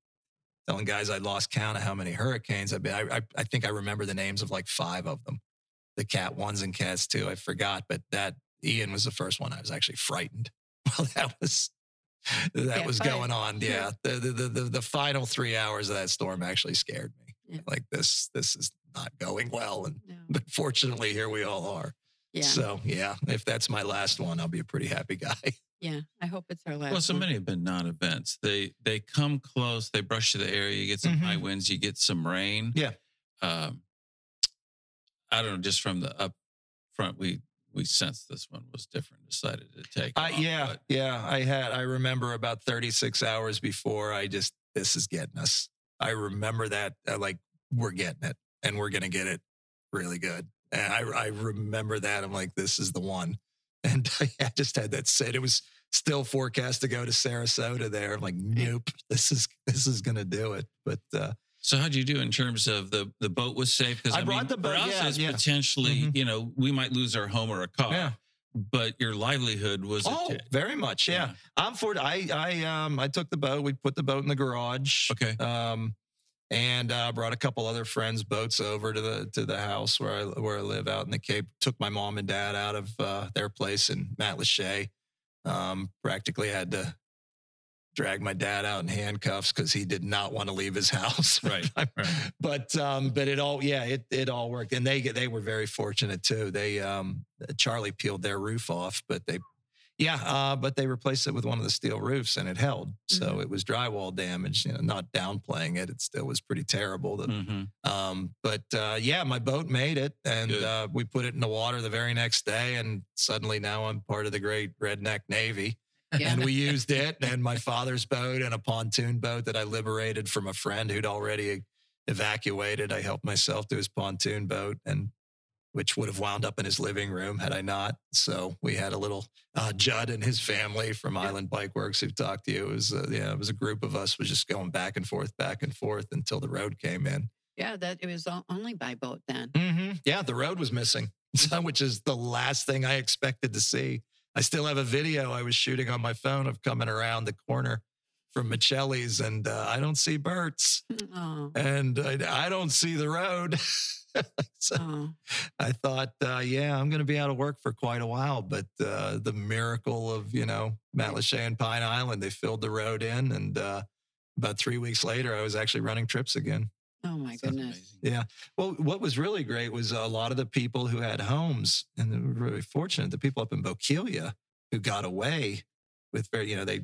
Telling guys I lost count of how many hurricanes I've been. I, I I think I remember the names of like five of them the cat ones and cats two. I forgot, but that Ian was the first one. I was actually frightened. Well, that was that Cat was five. going on. Yeah. Yeah, the, the the the the final three hours of that storm actually scared me. Yeah. Like this this is not going well, and No. but fortunately here we all are. Yeah. So yeah, if that's my last one, I'll be a pretty happy guy. yeah. I hope it's our last. Well, so one. many have been non-events. They they come close. They brush to the area. You get some high Mhm. winds. You get some rain. Yeah. Um, I don't know. Just from the up front, we we sensed this one was different. Decided to take. Uh, off, yeah, but- yeah. I had. I remember about 36 hours before. I just this is getting us. I remember that uh, like we're getting it and we're going to get it really good. And I, I remember that. I'm like, this is the one. And I just had that said. It was still forecast to go to Sarasota there. I'm like, nope, this is, this is going to do it. But, uh, so how'd you do in terms of the the boat was safe? Because I brought mean, the boat, For us, yeah, it's yeah. potentially, Mhm. you know, we might lose our home or a car. yeah. But your livelihood was Oh, a, very much. Yeah. I'm for I I um I took the boat. We put the boat in the garage. Okay. Um and uh, brought a couple other friends' boats over to the to the house where I where I live out in the Cape. Took my mom and dad out of uh, their place in Matlacha. Um, practically had to drag my dad out in handcuffs because he did not want to leave his house. Right, right. but um, but it all yeah it it all worked, and they they were very fortunate too. They um Charley peeled their roof off, but they. Yeah, uh, but they replaced it with one of the steel roofs and it held. So Mhm. it was drywall damage. You know, not downplaying it, it still was pretty terrible. The hmm um, but uh, yeah, my boat made it, and uh, we put it in the water the very next day, and suddenly now I'm part of the great redneck navy, Yeah. and we used it and my father's boat and a pontoon boat that I liberated from a friend who'd already evacuated. I helped myself to his pontoon boat, and which would have wound up in his living room had I not. So we had a little uh, Judd and his family from Island Bike Works who talked to you. It was uh, yeah, it was a group of us was just going back and forth, back and forth until the road came in. yeah, that it was only by boat then. Mm-hmm. Yeah, the road was missing, which is the last thing I expected to see. I still have a video I was shooting on my phone of coming around the corner from Michelli's, and uh, I don't see Bert's, Oh, and I, I don't see the road. so oh. I thought, uh, yeah, I'm going to be out of work for quite a while. But uh, the miracle of you know Matlacha and Pine Island, they filled the road in, and uh, about three weeks later, I was actually running trips again. Oh my That's goodness. amazing. Yeah. Well, what was really great was a lot of the people who had homes, and they were really fortunate. The people up in Bokeelia who got away with very, you know, they,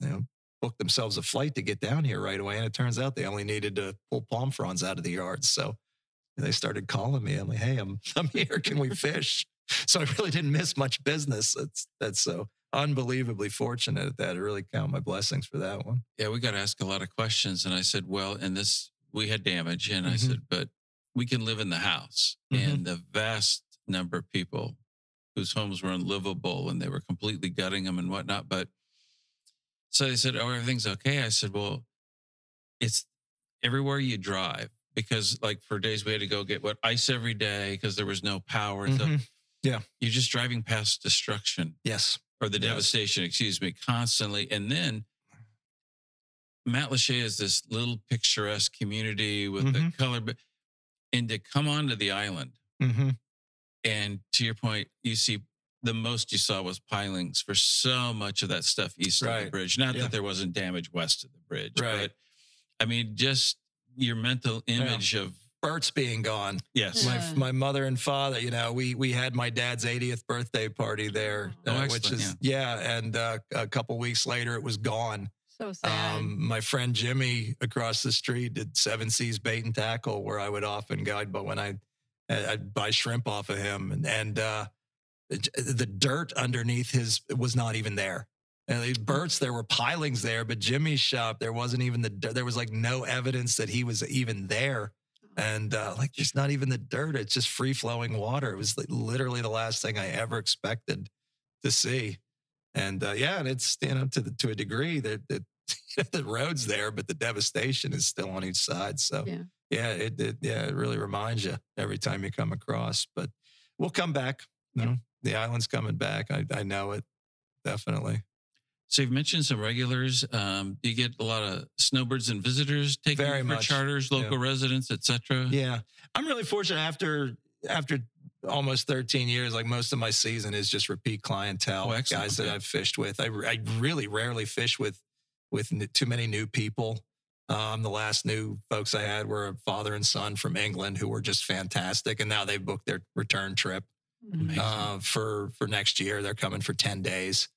you know, booked themselves a flight to get down here right away, and it turns out they only needed to pull palm fronds out of the yards. So they started calling me. I'm like, hey, I'm I'm here. Can we fish? So I really didn't miss much business. That's that's so unbelievably fortunate at that. I really count my blessings for that one. Yeah, we got to ask a lot of questions. And I said, well, and this, we had damage. And I Mhm. said, but we can live in the house. Mhm. And the vast number of people whose homes were unlivable and they were completely gutting them and whatnot. But so they said, oh, everything's okay. I said, well, it's everywhere you drive because like for days we had to go get what ice every day because there was no power. So Mhm. you're just driving past destruction Yes. or the Yes. devastation, excuse me, constantly. And then Matlacha is this little picturesque community with the Mhm. color, but and to come onto the island, Mm-hmm. and to your point, you see the most you saw was pilings for so much of that stuff east of the bridge. Not Yeah. that there wasn't damage west of the bridge, Right. but I mean, just your mental image of Bert's being gone. yes, Yeah. my my mother and father you know we we had my dad's 80th birthday party there Oh, uh, which excellent, is yeah, and uh, a couple weeks later it was gone So sad. um, my friend jimmy across the street did seven seas bait and tackle where i would often go but when i i'd buy shrimp off of him and, and uh the, dirt underneath his was not even there. And the Bert's, there were pilings there, but Jimmy's shop, there wasn't even the, there was like no evidence that he was even there. And uh, like there's not even the dirt it's just free flowing water. It was like literally the last thing i ever expected to see and uh, yeah and it's you know to the, to a degree that that the road's there but the devastation is still on each side so Yeah. yeah it, it yeah it really reminds you every time you come across but we'll come back you know the island's coming back i, I know it definitely So you've mentioned some regulars. Um, you get a lot of snowbirds and visitors taking Very for much. charters, local residents, etc. Yeah. I'm really fortunate after after almost 13 years, like most of my season is just repeat clientele, Oh, guys that. I've fished with. I, I really rarely fish with with n- too many new people. Um, the last new folks I had were a father and son from England who were just fantastic, and now they've booked their return trip. Uh, for for next year. They're coming for 10 days,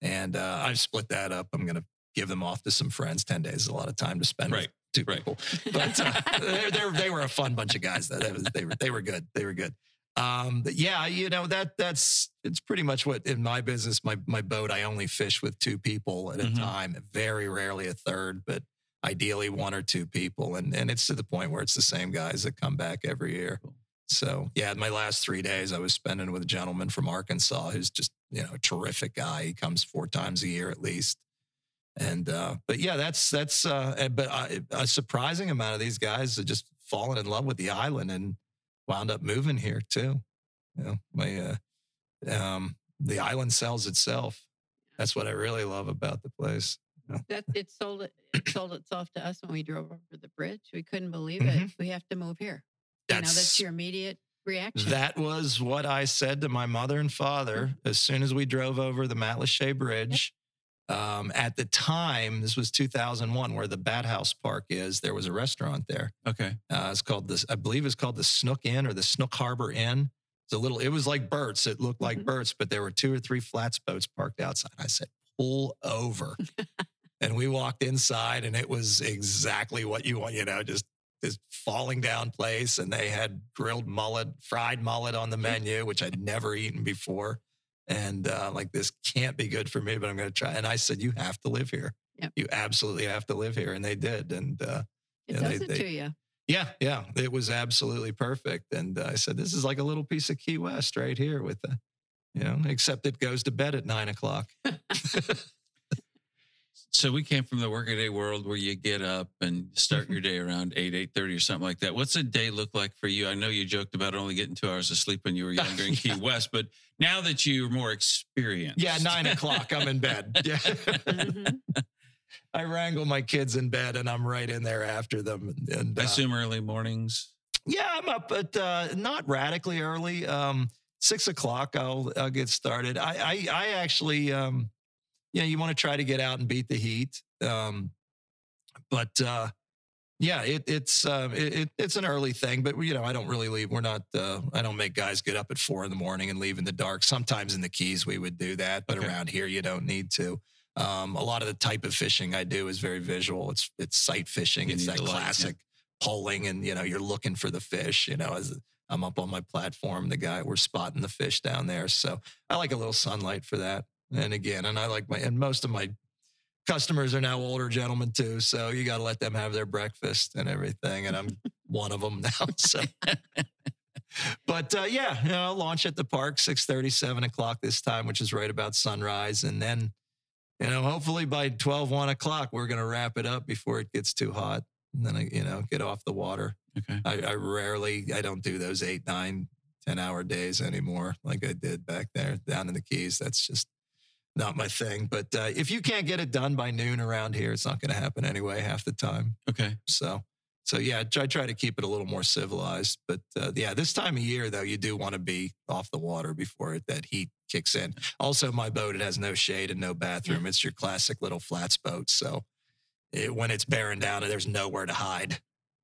and uh, I've split that up. I'm going to give them off to some friends. 10 days is a lot of time to spend Right, with two right. people but uh, they they they were a fun bunch of guys. That, they were they were good. They were good. Um, but yeah, you know that that's it's pretty much what in my business, my my boat, I only fish with two people at a Mhm. time. Very rarely a third, but ideally one or two people, and and it's to the point where it's the same guys that come back every year. Cool. So yeah, my last three days I was spending with a gentleman from Arkansas who's just you know a terrific guy. He comes four times a year at least. And uh, but yeah, that's that's uh, eh, but uh, a surprising amount of these guys have just fallen in love with the island and wound up moving here too. You know, my uh, um, the island sells itself. That's what I really love about the place. That it sold it, it sold itself to us when we drove over the bridge. We couldn't believe it. Mhm. We have to move here. you know, That's that's your immediate reaction. That was what I said to my mother and father as soon as we drove over the Matlacha Bridge. Um, at the time, this was 2001, where the Bat House Park is. There was a restaurant there. Okay. Uh, it's called this, I believe it's called the Snook Inn or the Snook Harbor Inn. It's a little, it was like Bert's. It looked like Mhm. Bert's, but there were two or three flats boats parked outside. I said, pull over. and we walked inside and it was exactly what you want, you know, just this falling down place. And they had grilled mullet, fried mullet on the menu, which I'd never eaten before. And uh, like, this can't be good for me, but I'm going to try. And I said, you have to live here. Yep. You absolutely have to live here. And they did. And, uh, it yeah, does they- it they- to you. yeah, yeah, it was absolutely perfect. And uh, I said, this is like a little piece of Key West right here with the, you know, except it goes to bed at nine o'clock. So we came from the workaday world where you get up and start your day around eight, eight thirty or something like that. What's a day look like for you? I know you joked about only getting two hours of sleep when you were younger in Key West, but now that you're more experienced, Yeah, nine o'clock, I'm in bed. Yeah. Mhm. I wrangle my kids in bed and I'm right in there after them. And I uh, assume early mornings. yeah, I'm up, but uh, not radically early. Um, six o'clock, I'll I'll get started. I I, I actually, um, you know, you want to try to get out and beat the heat. Um, but uh, yeah, it, it's uh, it, it- it's an early thing. But you know, I don't really leave. We're not. Uh, I don't make guys get up at four in the morning and leave in the dark. Sometimes in the Keys we would do that, but Okay. around here you don't need to. Um, a lot of the type of fishing I do is very visual. It's it's sight fishing. You it's that light, yeah. classic poling, and you know you're looking for the fish. You know, as I'm up on my platform, the guy we're spotting the fish down there. So I like a little sunlight for that. And again, and I like my and most of my customers are now older gentlemen too. So you got to let them have their breakfast and everything. And I'm one of them now. So. But uh, yeah, you know, launch at the park, 6 7 o'clock this time, which is right about sunrise. And then, you know, hopefully by 12, 1 o'clock, we're going to wrap it up before it gets too hot. And then, I, you know, get off the water. Okay. I, I rarely, I don't do those eight, nine, 10 hour days anymore like I did back there down in the Keys. That's just not my thing. But uh, if you can't get it done by noon around here, it's not going to happen anyway half the time. Okay. So, so yeah, I try, try to keep it a little more civilized. But uh, yeah, this time of year though, you do want to be off the water before it, that heat kicks in. Also, my boat it has no shade and no bathroom. It's your classic little flats boat. So it, when it's bearing down, there's nowhere to hide.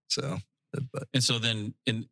So, uh, but And so then in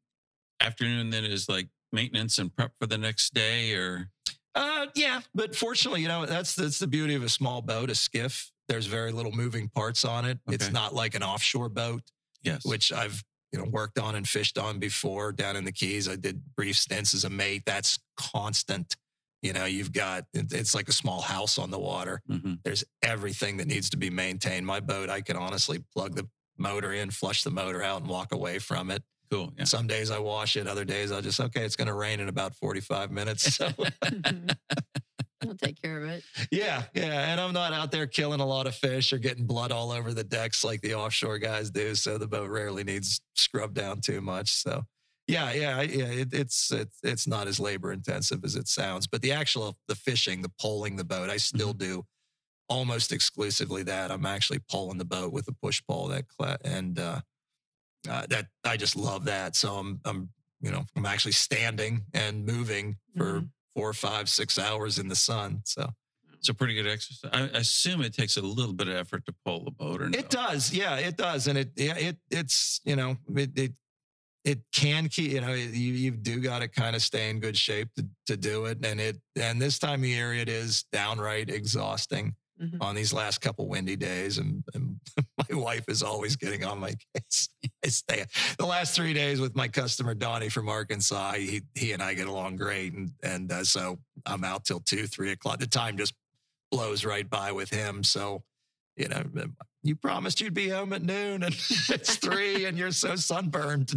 afternoon, then is like maintenance and prep for the next day or Uh, yeah, but fortunately, you know that's that's the beauty of a small boat, a skiff. There's very little moving parts on it. It's not like an offshore boat, yes. which I've you know worked on and fished on before down in the Keys. I did brief stints as a mate. That's constant. You know, you've got it's like a small house on the water. Mhm. There's everything that needs to be maintained. My boat, I can honestly plug the motor in, flush the motor out, and walk away from it. Cool. Yeah. Some days I wash it. Other days I'll just okay. It's going to rain in about 45 minutes. So. I'll take care of it. Yeah, yeah. And I'm not out there killing a lot of fish or getting blood all over the decks like the offshore guys do. So the boat rarely needs scrubbed down too much. So yeah, yeah, yeah. It, it's it's it's not as labor intensive as it sounds. But the actual the fishing, the poling the boat, I still do almost exclusively that. I'm actually pulling the boat with a push pole that cla- and uh, uh, that I just love that. So I'm I'm you know I'm actually standing and moving for Mhm. four, five, six hours in the sun. So. It's a pretty good exercise. I I assume it takes a little bit of effort to pull the boat or no? It does, yeah, it does, and it, yeah, it, it's, you know, it, it, it can keep, you know, you, you do got to kind of stay in good shape to, to do it, and it, and this time of year, it is downright exhausting Mhm. on these last couple windy days, and, and my wife is always getting on my case. The last three days with my customer Donnie from Arkansas. He, he and I get along great, and and uh, so I'm out till two, three o'clock. The time just blows right by with him. So you know, you promised you'd be home at noon and it's three and you're so sunburned.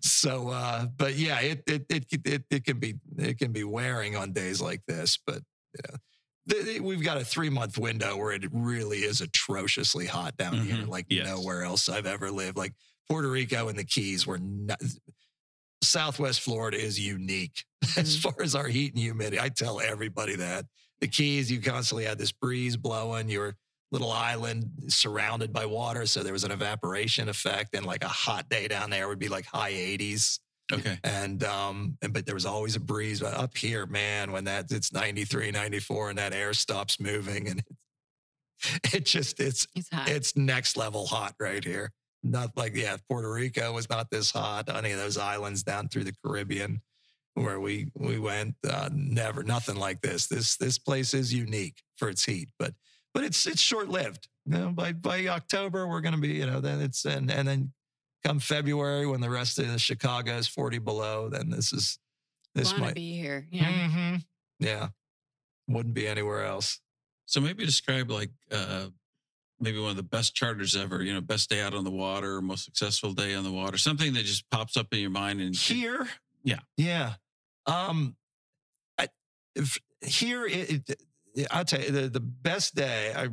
So, uh, but yeah, it, it, it, it, it can be, it can be wearing on days like this, but you know, we've got a three month window where it really is atrociously hot down here, Mhm. like Yes. nowhere else I've ever lived. Like Puerto Rico and the Keys were not, Southwest Florida is unique as far as our heat and humidity. I tell everybody that the Keys, you constantly had this breeze blowing. Your little island surrounded by water, so there was an evaporation effect, and like a hot day down there would be like high 80s. Okay. And um, and but there was always a breeze. But up here, man, when that it's 93, 94, and that air stops moving, and it, it just it's it's hot. it's next level hot right here. Not like yeah, Puerto Rico was not this hot. Any of those islands down through the Caribbean where we we went, uh, never nothing like this. This this place is unique for its heat, but but it's it's short lived. You know, by by October we're gonna be you know then it's and and then come February when the rest of the Chicago is forty below, then this is this Want to might be here? Yeah. Mhm. yeah wouldn't be anywhere else. So maybe describe like uh, maybe one of the best charters ever. You know, best day out on the water, most successful day on the water. Something that just pops up in your mind and here Yeah. yeah um I, if here it, it i'll tell you the, the best day i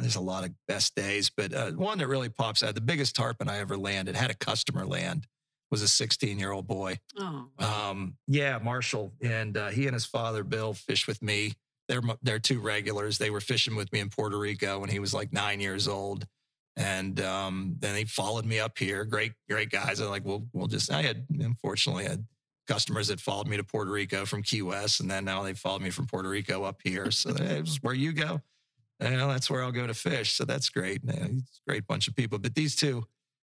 there's a lot of best days but uh, one that really pops out the biggest tarpon i ever landed had a customer land was a 16 year old boy Oh, um, yeah, Marshall, and uh, he and his father Bill fished with me. They're they're two regulars. They were fishing with me in Puerto Rico when he was like nine years old, and um, then they followed me up here. Great, great guys. I'm like, well, we'll just. I had unfortunately had customers that followed me to Puerto Rico from Key West, and then now they followed me from Puerto Rico up here. So hey, where you go. Know, that's where I'll go to fish. So that's great. Know, It's a great bunch of people. But these two,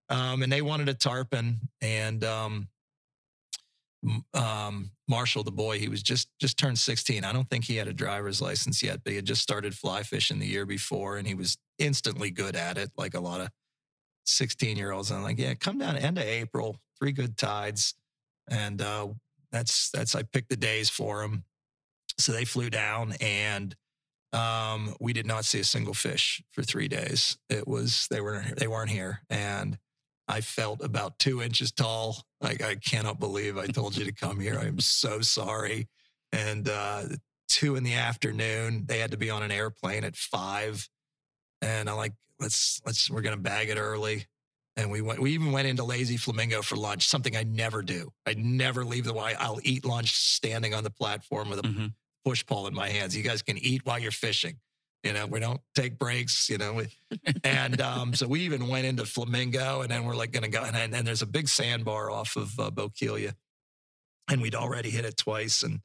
um, and they wanted a tarpon, and um, um, Marshall, the boy, he was just just turned 16. I don't think he had a driver's license yet, but he had just started fly fishing the year before, and he was instantly good at it, like a lot of 16 year olds. And I'm like, yeah, come down end of April, three good tides, and uh, that's that's I picked the days for him. So they flew down, and um, we did not see a single fish for three days. It was they were they weren't here, and I felt about two inches tall. Like I cannot believe I told you to come here. I'm so sorry. And uh, two in the afternoon, they had to be on an airplane at five, and I'm like, let's let's we're gonna bag it early. And we went. We even went into Lazy Flamingo for lunch. Something I never do. I never leave the. I'll eat lunch standing on the platform with a Mhm. Push pole in my hands. You guys can eat while you're fishing. You know, we don't take breaks, you know. and um, so we even went into Flamingo and then we're like going to go. And, and there's a big sandbar off of uh. And we'd already hit it twice. And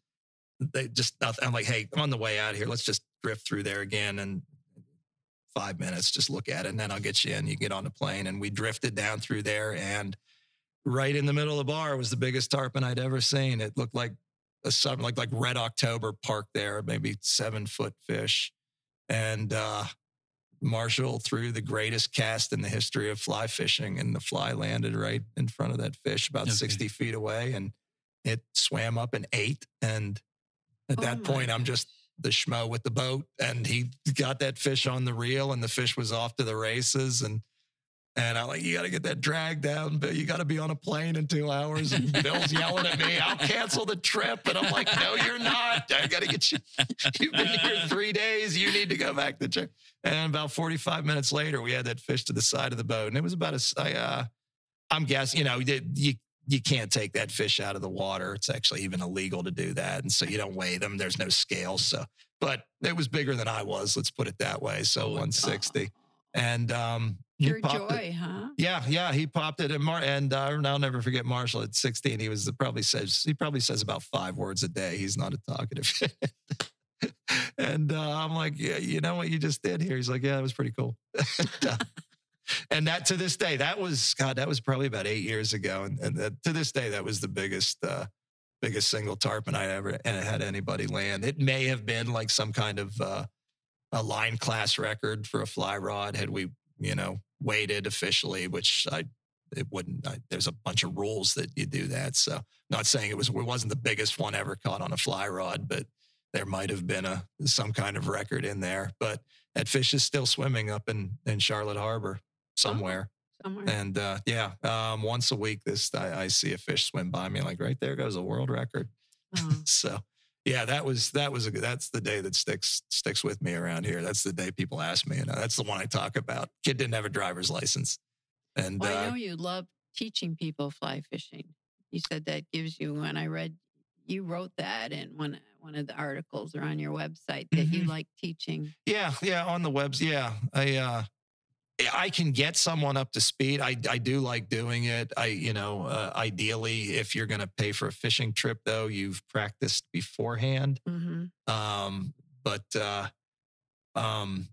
they just, I'm like, hey, on the way out here, let's just drift through there again. And five minutes, just look at it. And then I'll get you in. You get on the plane. And we drifted down through there. And right in the middle of the bar was the biggest tarpon I'd ever seen. It looked like a summer, like like Red October parked there, maybe seven foot fish. And uh, Marshall threw the greatest cast in the history of fly fishing, and the fly landed right in front of that fish, about Okay. sixty feet away, and it swam up and ate. And at Oh that my point, I'm just the schmo with the boat, and he got that fish on the reel, and the fish was off to the races, and. And I'm like, you got to get that drag down, Bill. You got to be on a plane in two hours. And Bill's yelling at me, I'll cancel the trip. And I'm like, no, you're not. I got to get you. You've been here three days. You need to go back to check. And about 45 minutes later, we had that fish to the side of the boat. And it was about a, I, uh, I'm guessing, you know, you, you, can't take that fish out of the water. It's actually even illegal to do that. And so you don't weigh them. There's no scale. So, but it was bigger than I was. Let's put it that way. So cow. 160. And, um, he Pure popped it. joy, huh? Yeah, yeah, he popped it, and Mar- and uh, I'll never forget Marshall at 16. He was probably says he probably says about five words a day. He's not a talkative. and uh, I'm like, yeah, you know what you just did here? He's like, yeah, that was pretty cool. and, uh, and that to this day, that was God, that was probably about eight years ago, and, and that, to this day, that was the biggest. Uh, Biggest single tarpon I ever and had anybody land. It may have been like some kind of uh, a line class record for a fly rod had we, you know, weighted officially, which I it wouldn't. I, there's a bunch of rules that you do that. So, not saying it was it wasn't the biggest one ever caught on a fly rod, but there might have been a some kind of record in there. But that fish is still swimming up in in Charlotte Harbor somewhere. Somewhere. And uh, yeah, um, once a week, this I, I see a fish swim by me. Like right there goes a world record. Oh, So yeah, that was that was a. That's the day that sticks sticks with me around here. That's the day people ask me, and that's the one I talk about. Kid didn't have a driver's license, and well, I uh, know you love teaching people fly fishing. You said that gives you. When I read, you wrote that in one one of the articles or on your website that you Mhm. like teaching. Yeah, yeah, on the webs. Yeah, I uh, I can get someone up to speed. I I do like doing it. I you know, uh, ideally, if you're going to pay for a fishing trip, though, you've practiced beforehand. Mm-hmm. Um, but uh, um,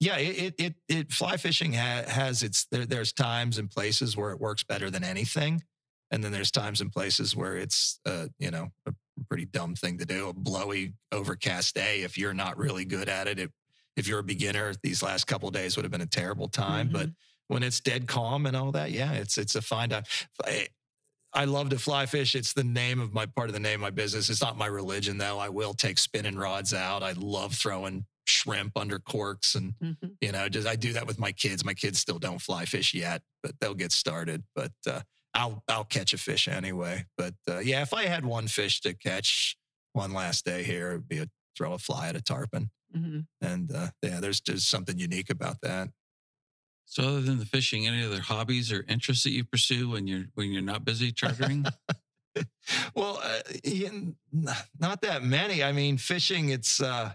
yeah, it it it, it fly fishing ha- has its there, there's times and places where it works better than anything, and then there's times and places where it's uh, you know a pretty dumb thing to do. A blowy, overcast day. If you're not really good at it, it if you're a beginner, these last couple of days would have been a terrible time. But when it's dead calm and all that, yeah, it's it's a fine time. I, I love to fly fish. It's the name of my part of the name of my business. It's not my religion though. I will take spinning rods out. I love throwing shrimp under corks and Mm-hmm. you know just I do that with my kids. My kids still don't fly fish yet, but they'll get started. But uh, I'll I'll catch a fish anyway. But uh, yeah, if I had one fish to catch one last day here, it'd be a throw a fly at a tarpon. Mm-hmm. And uh, yeah, there's just something unique about that. So, other than the fishing, any other hobbies or interests that you pursue when you're when you're not busy chartering? well, uh, not that many. I mean, fishing, it's uh,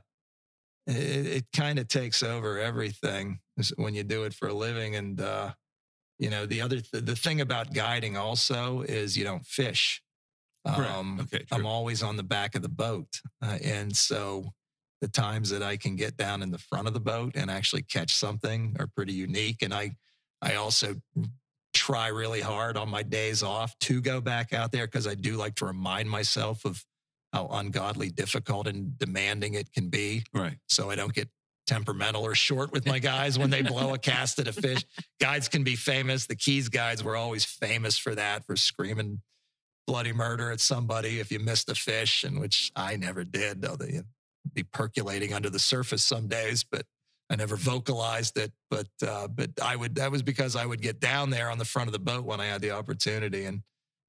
it, it kind of takes over everything when you do it for a living. And uh, you know, the other th- the thing about guiding also is you don't fish. Right. Um, Okay, true. I'm always on the back of the boat, uh, and so the times that I can get down in the front of the boat and actually catch something are pretty unique. And I, I also try really hard on my days off to go back out there because I do like to remind myself of how ungodly difficult and demanding it can be. right. So I don't get temperamental or short with my guys when they blow a cast at a fish. Guides can be famous. The Keys guides were always famous for that, for screaming bloody murder at somebody if you missed a fish, and which I never did, though be percolating under the surface some days, but I never vocalized it. But uh, but I would that was because I would get down there on the front of the boat when I had the opportunity and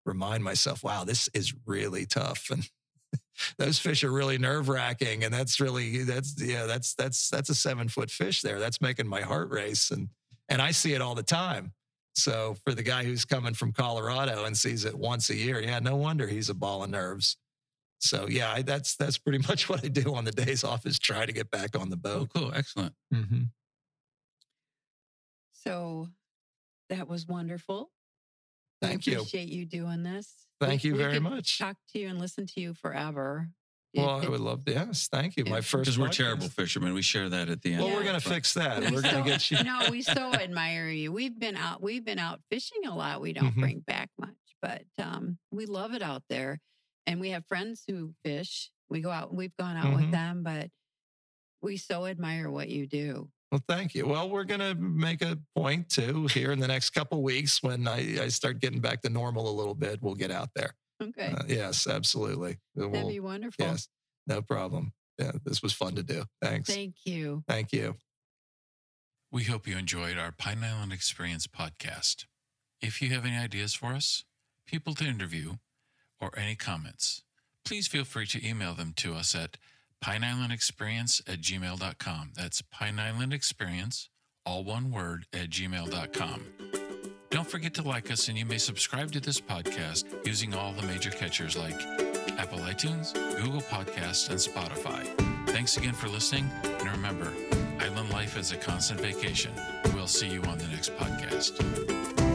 remind myself, wow, this is really tough. And those fish are really nerve wracking. And that's really that's yeah, that's that's that's a seven foot fish there. That's making my heart race. And and I see it all the time. So for the guy who's coming from Colorado and sees it once a year, yeah, no wonder he's a ball of nerves. So yeah, I, that's that's pretty much what I do on the days off is try to get back on the Oh, boat. cool. Excellent. Mm-hmm. So that was wonderful. We Thank you. Appreciate you doing this. Thank We- you we very could much. Talk to you and listen to you forever. Well, I would love to. Yes, thank you. My first. Because we're podcast. terrible fishermen. We share that at the end. Well, we're gonna fix that. we We're gonna get you. no, we so admire you. We've been out. We've been out fishing a lot. We don't Mhm. bring back much, but um, we love it out there. And we have friends who fish. We go out. We've gone out Mhm. with them, but we so admire what you do. Well, thank you. Well, we're gonna make a point too here in the next couple weeks when I, I start getting back to normal a little bit. We'll get out there. Okay, Uh, yes, absolutely. that'd We'll- be wonderful. yes, no problem. Yeah, this was fun to do. Thanks. Thank you. Thank you. We hope you enjoyed our Pine Island Experience podcast. If you have any ideas for us, people to interview, or any comments, please feel free to email them to us at pineislandexperience at gmail.com. That's pineislandexperience, all one word, at gmail.com. Don't forget to like us, and you may subscribe to this podcast using all the major catchers like Apple iTunes, Google Podcasts, and Spotify. Thanks again for listening, and remember, island life is a constant vacation. We'll see you on the next podcast.